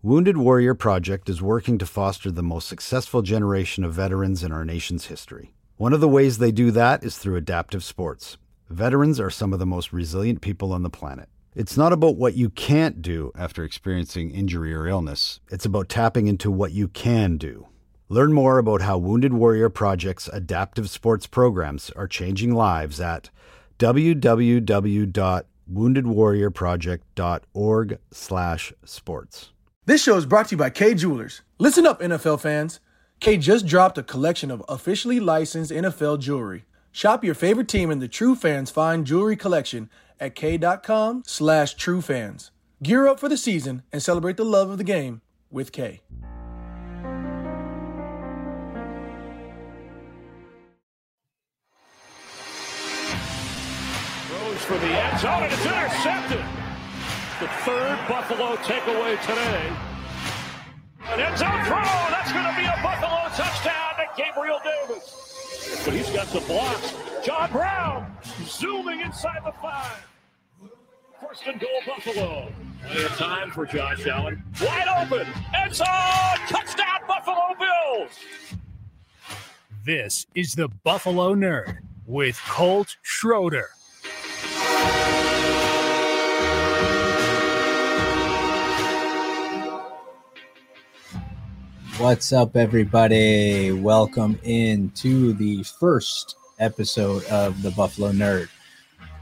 Wounded Warrior Project is working to foster the most successful generation of veterans in our nation's history. One of the ways they do that is through adaptive sports. Veterans are some of the most resilient people on the planet. It's not about what you can't do after experiencing injury or illness, it's about tapping into what you can do. Learn more about how Wounded Warrior Project's adaptive sports programs are changing lives at www.woundedwarriorproject.org/sports. This show is brought to you by Kay Jewelers. Listen up, NFL fans. Kay just dropped a collection of officially licensed NFL jewelry. Shop your favorite team in the True Fans Fine Jewelry Collection at kay.com slash True Fans. Gear up for the season and celebrate the love of the game with Kay. Throws for the end zone, and it's intercepted. The third Buffalo takeaway today. An end zone throw. That's going to be a Buffalo touchdown to Gabriel Davis. But he's got the blocks. John Brown zooming inside the five. First and goal, Buffalo. Plenty of time for Josh Allen. Wide open. End zone. Touchdown, Buffalo Bills. This is the Buffalo Nerd with Colt Schroeder. What's up, everybody? Welcome in to the first episode of the Buffalo Nerd.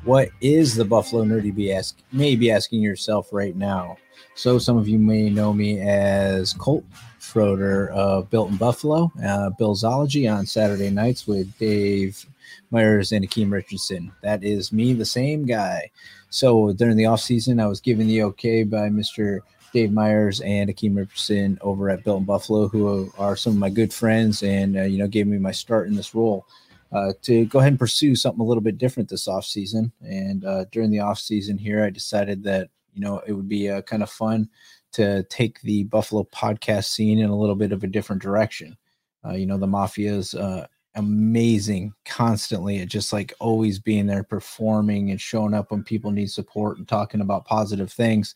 What is the Buffalo Nerd? You be ask, may be asking yourself right now. So, some of you may know me as Colt Schroeder of Built in Buffalo, uh, Billsology on Saturday nights with Dave Myers and Akeem Richardson. That is me, the same guy. So, during the off season, I was given the okay by Mr. Dave Myers and Akeem Richardson over at Built in Buffalo, who are some of my good friends, and uh, you know gave me my start in this role uh, to go ahead and pursue something a little bit different this off season. And uh, during the off season here, I decided that you know it would be uh, kind of fun to take the Buffalo podcast scene in a little bit of a different direction. Uh, you know, the Mafia is uh, amazing constantly at just like always being there, performing and showing up when people need support and talking about positive things.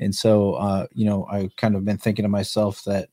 And so, uh, you know, I kind of been thinking to myself that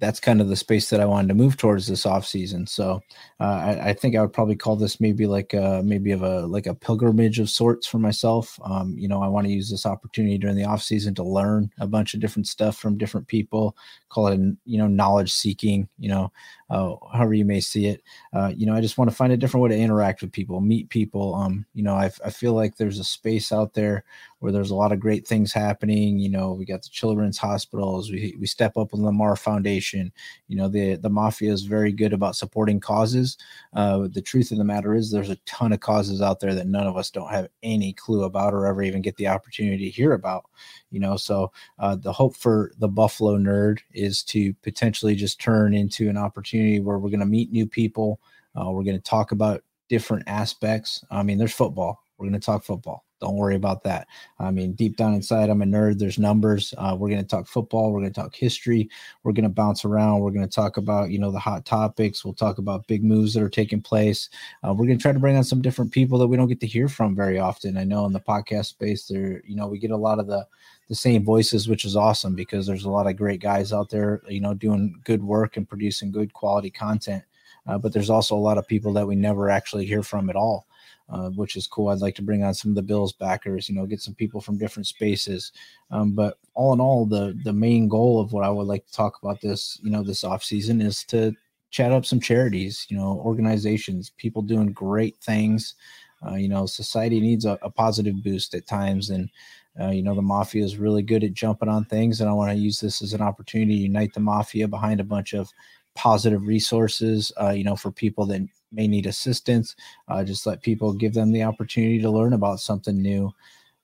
that's kind of the space that I wanted to move towards this off season. So uh, I, I, think I would probably call this maybe like a, maybe of a like a pilgrimage of sorts for myself. Um, you know, I want to use this opportunity during the off season to learn a bunch of different stuff from different people. Call it you know knowledge seeking. You know, uh, however you may see it. Uh, you know, I just want to find a different way to interact with people, meet people. Um, you know, I, I feel like there's a space out there where there's a lot of great things happening. You know, we got the children's hospitals. We we step up with Lamar Foundation. You know, the the mafia is very good about supporting causes. Uh, the truth of the matter is, there's a ton of causes out there that none of us don't have any clue about or ever even get the opportunity to hear about you know so uh, the hope for the buffalo nerd is to potentially just turn into an opportunity where we're going to meet new people. Uh, we're going to talk about different aspects. I mean there's football. We're going to talk football don't worry about that. I mean, deep down inside, I'm a nerd. There's numbers. Uh, we're going to talk football. We're going to talk history. We're going to bounce around. We're going to talk about, you know, the hot topics. We'll talk about big moves that are taking place. Uh, we're going to try to bring on some different people that we don't get to hear from very often. I know in the podcast space, there, you know, we get a lot of the the same voices, which is awesome because there's a lot of great guys out there, you know, doing good work and producing good quality content. Uh, but there's also a lot of people that we never actually hear from at all uh, which is cool. I'd like to bring on some of the Bills backers, you know, get some people from different spaces. Um, but all in all, the the main goal of what I would like to talk about this, you know, this off season is to chat up some charities, you know, organizations, people doing great things. Uh, you know, society needs a, a, positive boost at times, and uh, you know, the mafia is really good at jumping on things, and I want to use this as an opportunity to unite the mafia behind a bunch of positive resources, uh, you know, for people that may need assistance. Uh, just let people give them the opportunity to learn about something new.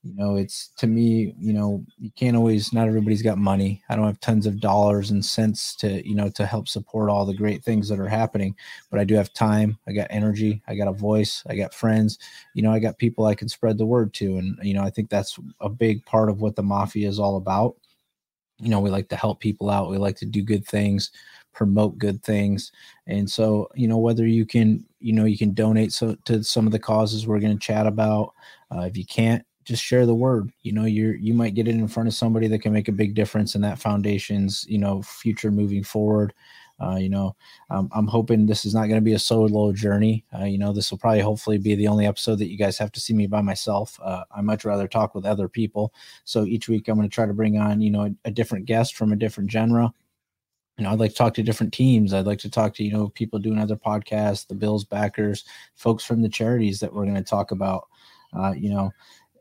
you know it's to me you know you can't always not everybody's got money. I don't have tons of dollars and cents to you know to help support all the great things that are happening but i do have time. I got energy. I got a voice. I got friends. You know i got people i can spread the word to and you know i think that's a big part of what the mafia is all about. You know we like to help people out. We like to do good things promote good things. And so you know whether you can you know you can donate so to some of the causes we're going to chat about uh, if you can't just share the word. You know you're you might get it in front of somebody that can make a big difference in that foundation's you know future moving forward. Uh, you know um, i'm hoping this is not going to be a solo journey. Uh, you know this will probably hopefully be the only episode that you guys have to see me by myself. Uh, i much rather talk with other people. So each week i'm going to try to bring on you know a, a different guest from a different genre you know, I'd like to talk to different teams. I'd like to talk to, you know, people doing other podcasts, the Bills backers, folks from the charities that we're going to talk about. Uh, you know,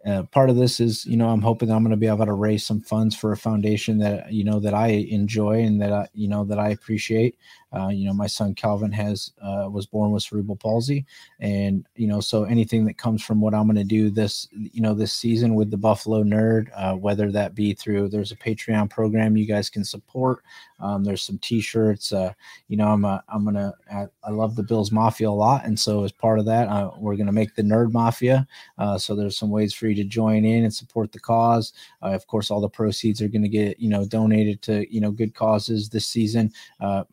uh, part of this is, you know, I'm hoping I'm going to be able to raise some funds for a foundation that, you know, that I enjoy and that I, you know, that I appreciate. Uh, you know, my son Calvin has uh, was born with cerebral palsy, and you know, so anything that comes from what I'm going to do this, you know, this season with the Buffalo Nerd, uh, whether that be through there's a Patreon program you guys can support. Um, there's some T-shirts. Uh, you know, I'm a, I'm gonna I, I, love the Bills Mafia a lot, and so as part of that, uh, we're gonna make the Nerd Mafia. So there's some ways for you to join in and support the cause. of course, all the proceeds are going to get you know donated to you know good causes this season.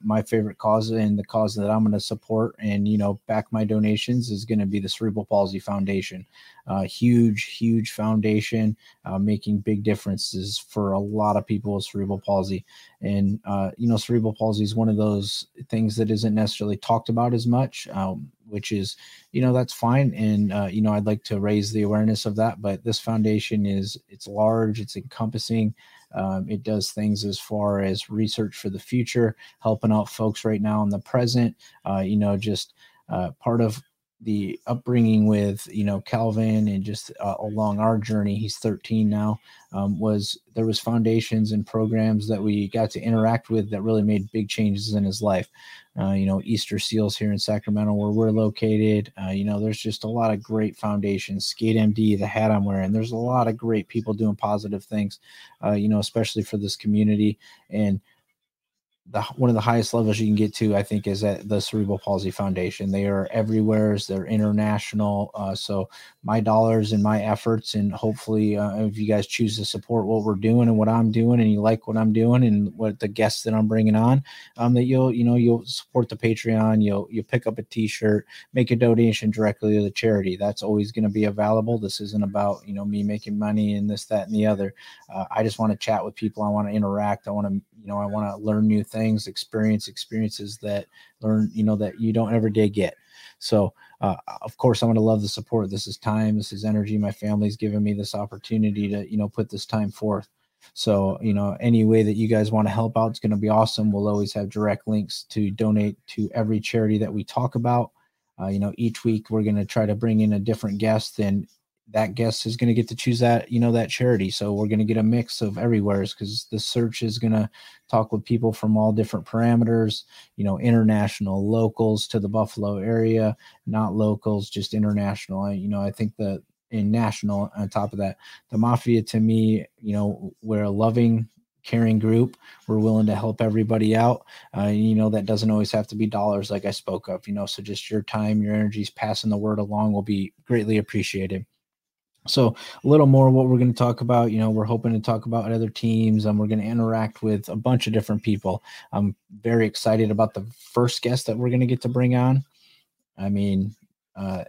my favorite favorite cause and the cause that I'm going to support and you know back my donations is going to be the Cerebral Palsy Foundation. Uh, huge, huge foundation, uh, making big differences for a lot of people with cerebral palsy. And uh, you know, cerebral palsy is one of those things that isn't necessarily talked about as much. Um, which is, you know, that's fine. And, uh, you know, I'd like to raise the awareness of that. But this foundation is, it's large, it's encompassing. Um, it does things as far as research for the future, helping out folks right now in the present. Uh, you know, just uh, part of the upbringing with you know Calvin and just uh, along our journey. He's 13 now. Um, was there was foundations and programs that we got to interact with that really made big changes in his life. Uh, you know, Easter Seals here in Sacramento, where we're located. Uh, you know, there's just a lot of great foundations. Skate MD, the hat I'm wearing. There's a lot of great people doing positive things. Uh, you know, especially for this community and the one of the highest levels you can get to, I think, is at the Cerebral Palsy Foundation. They are everywhere. They're international. Uh, so my dollars and my efforts, and hopefully, uh, if you guys choose to support what we're doing and what I'm doing, and you like what I'm doing and what the guests that I'm bringing on, um, that you'll you know you'll support the Patreon. You'll you'll pick up a T-shirt, make a donation directly to the charity. That's always going to be available. This isn't about you know me making money and this, that, and the other. Uh, I just want to chat with people. I want to interact. I want to you know I want to learn new things, experience experiences that learn, you know, that you don't ever did get. So, uh, of course, I'm going to love the support. This is time. This is energy. My family's given me this opportunity to, you know, put this time forth. So, you know, any way that you guys want to help out, it's going to be awesome. We'll always have direct links to donate to every charity that we talk about. Uh, you know, each week we're going to try to bring in a different guest and that guest is going to get to choose that you know that charity. So we're going to get a mix of everywheres because the search is going to talk with people from all different parameters you know international locals to the buffalo area not locals just international. I, you know i think that in national on top of that the mafia to me you know we're a loving caring group. We're willing to help everybody out. Uh, you know that doesn't always have to be dollars like i spoke of you know so just your time your energies passing the word along will be greatly appreciated so a little more what we're going to talk about. You know, we're hoping to talk about other teams, and we're going to interact with a bunch of different people. I'm very excited about the first guest that we're going to get to bring on. I mean, uh,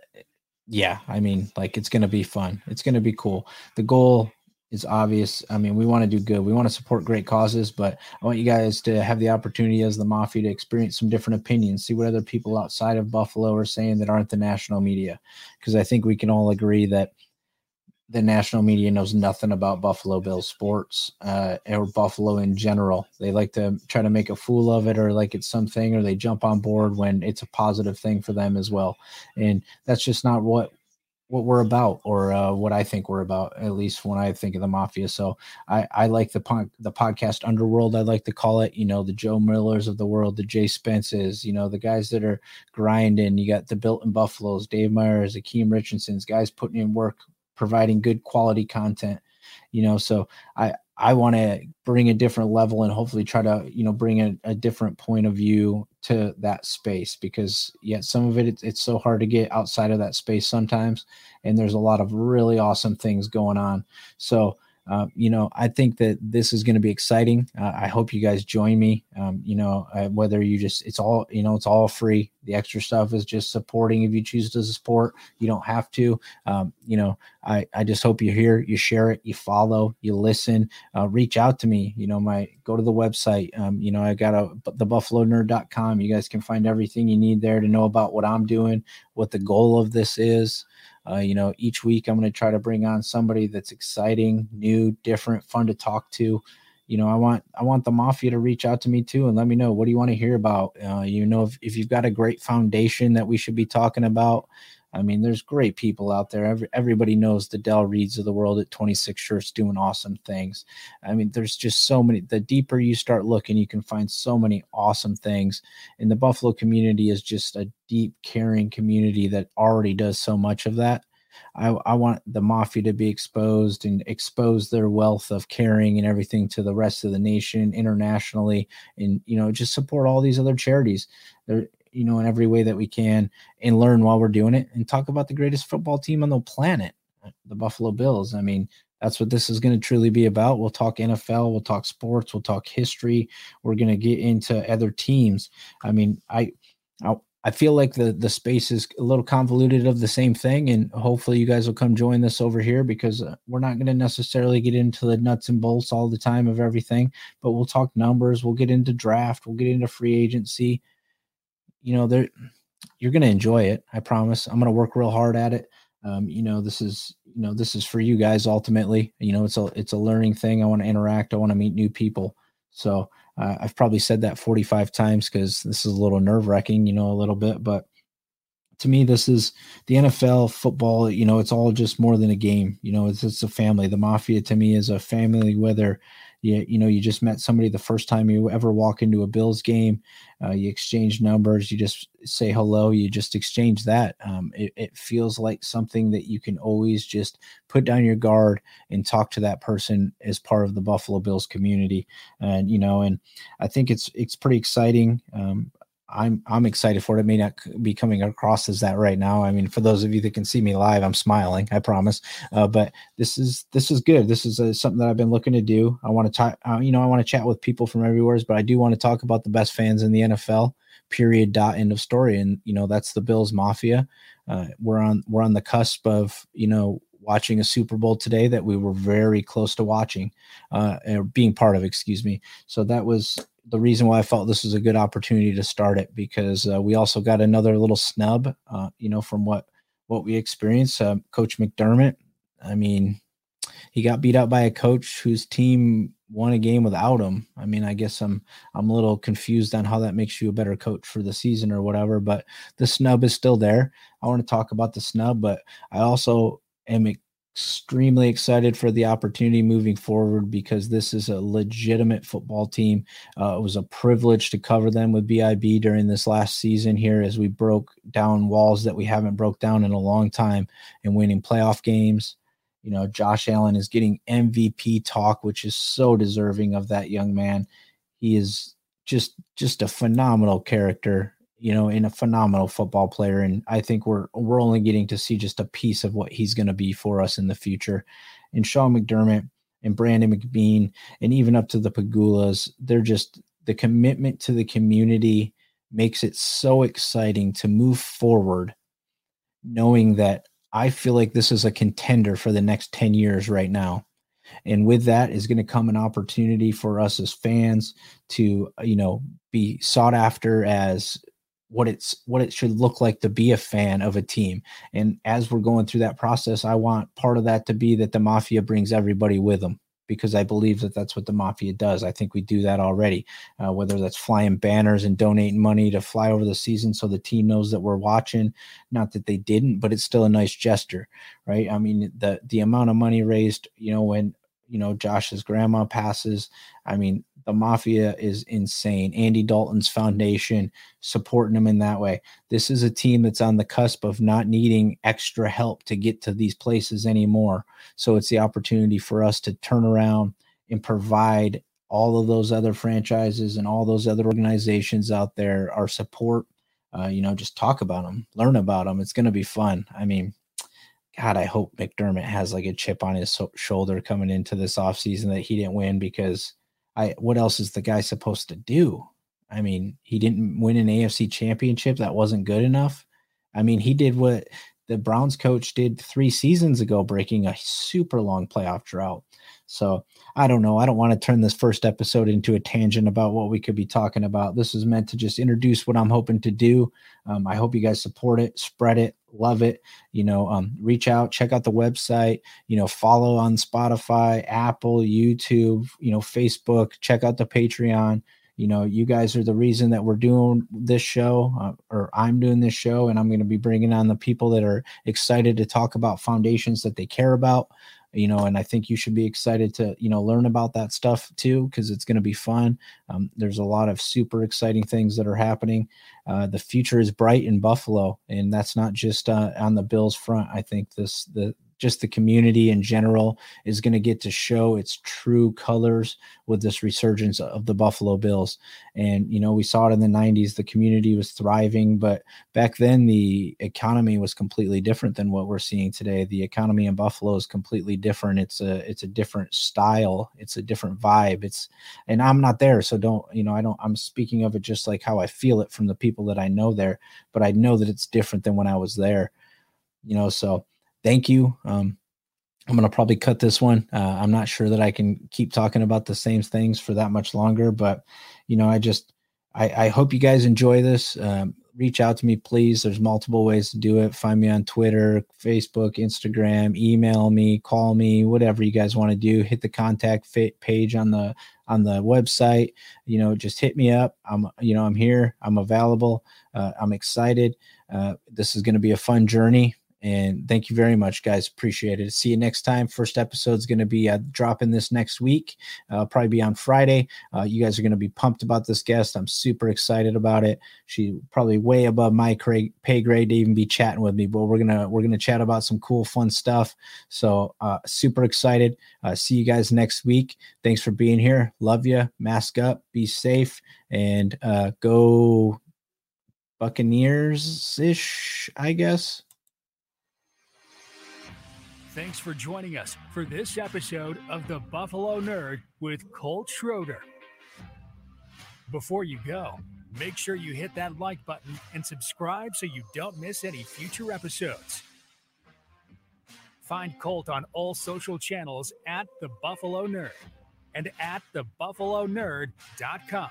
yeah, I mean, like it's going to be fun. It's going to be cool. The goal is obvious. I mean, we want to do good. We want to support great causes, but I want you guys to have the opportunity as the mafia to experience some different opinions, see what other people outside of Buffalo are saying that aren't the national media. Because I think we can all agree that the national media knows nothing about Buffalo Bills sports uh, or Buffalo in general. They like to try to make a fool of it or like it's something, or they jump on board when it's a positive thing for them as well. And that's just not what what we're about or uh, what I think we're about, at least when I think of the mafia. So I, I like the the podcast underworld. I like to call it, you know, the Joe Millers of the world, the Jay Spences, you know, the guys that are grinding. You got the built in Buffaloes, Dave Myers, Akeem Richardson's guys putting in work providing good quality content. You know, so I I want to bring a different level and hopefully try to you know bring a, a different point of view to that space because yet some of it it's, it's so hard to get outside of that space sometimes and there's a lot of really awesome things going on so uh, you know, I think that this is going to be exciting. Uh, I hope you guys join me. Um, you know, uh, whether you just, it's all, you know, it's all free. The extra stuff is just supporting. If you choose to support, you don't have to. Um, you know, I, I just hope you're here, you share it, you follow, you listen, uh, reach out to me. You know, my, go to the website. Um, you know, I got a, the buffalonerd.com. You guys can find everything you need there to know about what I'm doing, what the goal of this is. Uh, you know, each week I'm going to try to bring on somebody that's exciting, new, different, fun to talk to. You know, I want I want the mafia to reach out to me too and let me know what do you want to hear about. Uh, you know, if, if you've got a great foundation that we should be talking about, I mean, there's great people out there. Every, everybody knows the Del Reids of the world at 26 shirts doing awesome things. I mean, there's just so many. The deeper you start looking, you can find so many awesome things. And the Buffalo community is just a deep, caring community that already does so much of that. I, I want the mafia to be exposed and expose their wealth of caring and everything to the rest of the nation internationally and you know just support all these other charities there you know, in every way that we can and learn while we're doing it and talk about the greatest football team on the planet, the Buffalo Bills. I mean, that's what this is going to truly be about. We'll talk NFL, we'll talk sports, we'll talk history. We're going to get into other teams. I mean, I, I I feel like the the space is a little convoluted of the same thing, and hopefully you guys will come join this over here because uh, we're not going to necessarily get into the nuts and bolts all the time of everything, but we'll talk numbers, we'll get into draft, we'll get into free agency, you know, there you're going to enjoy it. I promise. I'm going to work real hard at it. Um, you know, this is you know this is for you guys ultimately. You know, it's a it's a learning thing. I want to interact. I want to meet new people. So uh, I've probably said that 45 times because this is a little nerve wracking. You know, a little bit, but to me this is the NFL football you know it's all just more than a game you know it's it's a family the mafia to me is a family whether you, you know you just met somebody the first time you ever walk into a bills game uh, you exchange numbers you just say hello you just exchange that. Um, it, it, feels like something that you can always just put down your guard and talk to that person as part of the buffalo bills community. And you know and i think it's it's pretty exciting. Um, I'm I'm excited for it. It may not be coming across as that right now. I mean, for those of you that can see me live, I'm smiling. I promise. Uh, but this is this is good. This is uh, something that I've been looking to do. I want to talk. Uh, you know, I want to chat with people from everywhere, but I do want to talk about the best fans in the NFL. Period. Dot. End of story. And you know, that's the Bills Mafia. Uh, we're on we're on the cusp of you know watching a Super Bowl today that we were very close to watching, uh, or being part of. Excuse me. So that was the reason why I felt this was a good opportunity to start it because uh, we also got another little snub, uh, you know, from what what we experienced. Uh, coach McDermott, I mean, he got beat out by a coach whose team won a game without him. I mean, I guess I'm I'm a little confused on how that makes you a better coach for the season or whatever. But the snub is still there. I want to talk about the snub, but I also am extremely excited for the opportunity moving forward because this is a legitimate football team. Uh, it was a privilege to cover them with BIB during this last season here as we broke down walls that we haven't broke down in a long time and winning playoff games. You know, Josh Allen is getting MVP talk, which is so deserving of that young man. He is just just a phenomenal character you know, in a phenomenal football player. And I think we're we're only getting to see just a piece of what he's going to be for us in the future. And Sean McDermott and Brandon McBean, and even up to the Pegulas, they're just the commitment to the community makes it so exciting to move forward, knowing that I feel like this is a contender for the next 10 years right now. And with that is going to come an opportunity for us as fans to, you know, be sought after as what it's what it should look like to be a fan of a team. And as we're going through that process i want part of that to be that the mafia brings everybody with them because i believe that that's what the mafia does. I think we do that already uh, whether that's flying banners and donating money to fly over the season so the team knows that we're watching. Not that they didn't but it's still a nice gesture right? I mean the the amount of money raised you know when you know Josh's grandma passes. I mean, the mafia is insane. Andy Dalton's foundation supporting them in that way. This is a team that's on the cusp of not needing extra help to get to these places anymore. So it's the opportunity for us to turn around and provide all of those other franchises and all those other organizations out there our support. Uh, you know, just talk about them, learn about them. It's going to be fun. I mean, God, I hope McDermott has like a chip on his so- shoulder coming into this offseason that he didn't win because I what else is the guy supposed to do? I mean, he didn't win an AFC championship. That wasn't good enough. I mean, he did what the Browns coach did three seasons ago, breaking a super long playoff drought. So I don't know. I don't want to turn this first episode into a tangent about what we could be talking about. This is meant to just introduce what I'm hoping to do. Um, I hope you guys support it, spread it, love it. You know, um, reach out, check out the website. You know, follow on Spotify, Apple, YouTube. You know, Facebook. Check out the Patreon you know you guys are the reason that we're doing this show uh, or i'm doing this show and i'm going to be bringing on the people that are excited to talk about foundations that they care about you know and i think you should be excited to you know learn about that stuff too because it's going to be fun. Um, there's a lot of super exciting things that are happening. Uh, the future is bright in buffalo and that's not just uh, on the bills front. I think this the just the community in general is going to get to show its true colors with this resurgence of the Buffalo Bills. And, you know, we saw it in the 90s, the community was thriving, but back then the economy was completely different than what we're seeing today. The economy in Buffalo is completely different. It's a it's a different style, it's a different vibe. It's and I'm not there, so don't, you know, I don't I'm speaking of it just like how I feel it from the people that I know there, but I know that it's different than when I was there. You know, so thank you. Um, I'm going to probably cut this one. Uh, I'm not sure that I can keep talking about the same things for that much longer, but you know, I just, I, I hope you guys enjoy this. Um, reach out to me, please. There's multiple ways to do it. Find me on Twitter, Facebook, Instagram, email me, call me, whatever you guys want to do. Hit the contact page on the on the website. You know, just hit me up. I'm, you know, I'm here. I'm available. Uh, I'm excited. Uh, this is going to be a fun journey. And thank you very much, guys. Appreciate it. See you next time. First episode is going to be uh, dropping this next week. Uh, probably be on Friday. Uh, you guys are going to be pumped about this guest. I'm super excited about it. She probably way above my pay grade to even be chatting with me, but we're gonna we're gonna chat about some cool, fun stuff. So uh, super excited. Uh, see you guys next week. Thanks for being here. Love you. Mask up. Be safe and uh, go Buccaneers ish. I guess. Thanks for joining us for this episode of The Buffalo Nerd with Colt Schroeder. Before you go, make sure you hit that like button and subscribe so you don't miss any future episodes. Find Colt on all social channels at The Buffalo Nerd and at TheBuffaloNerd.com.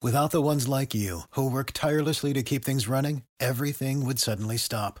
Without the ones like you, who work tirelessly to keep things running, everything would suddenly stop.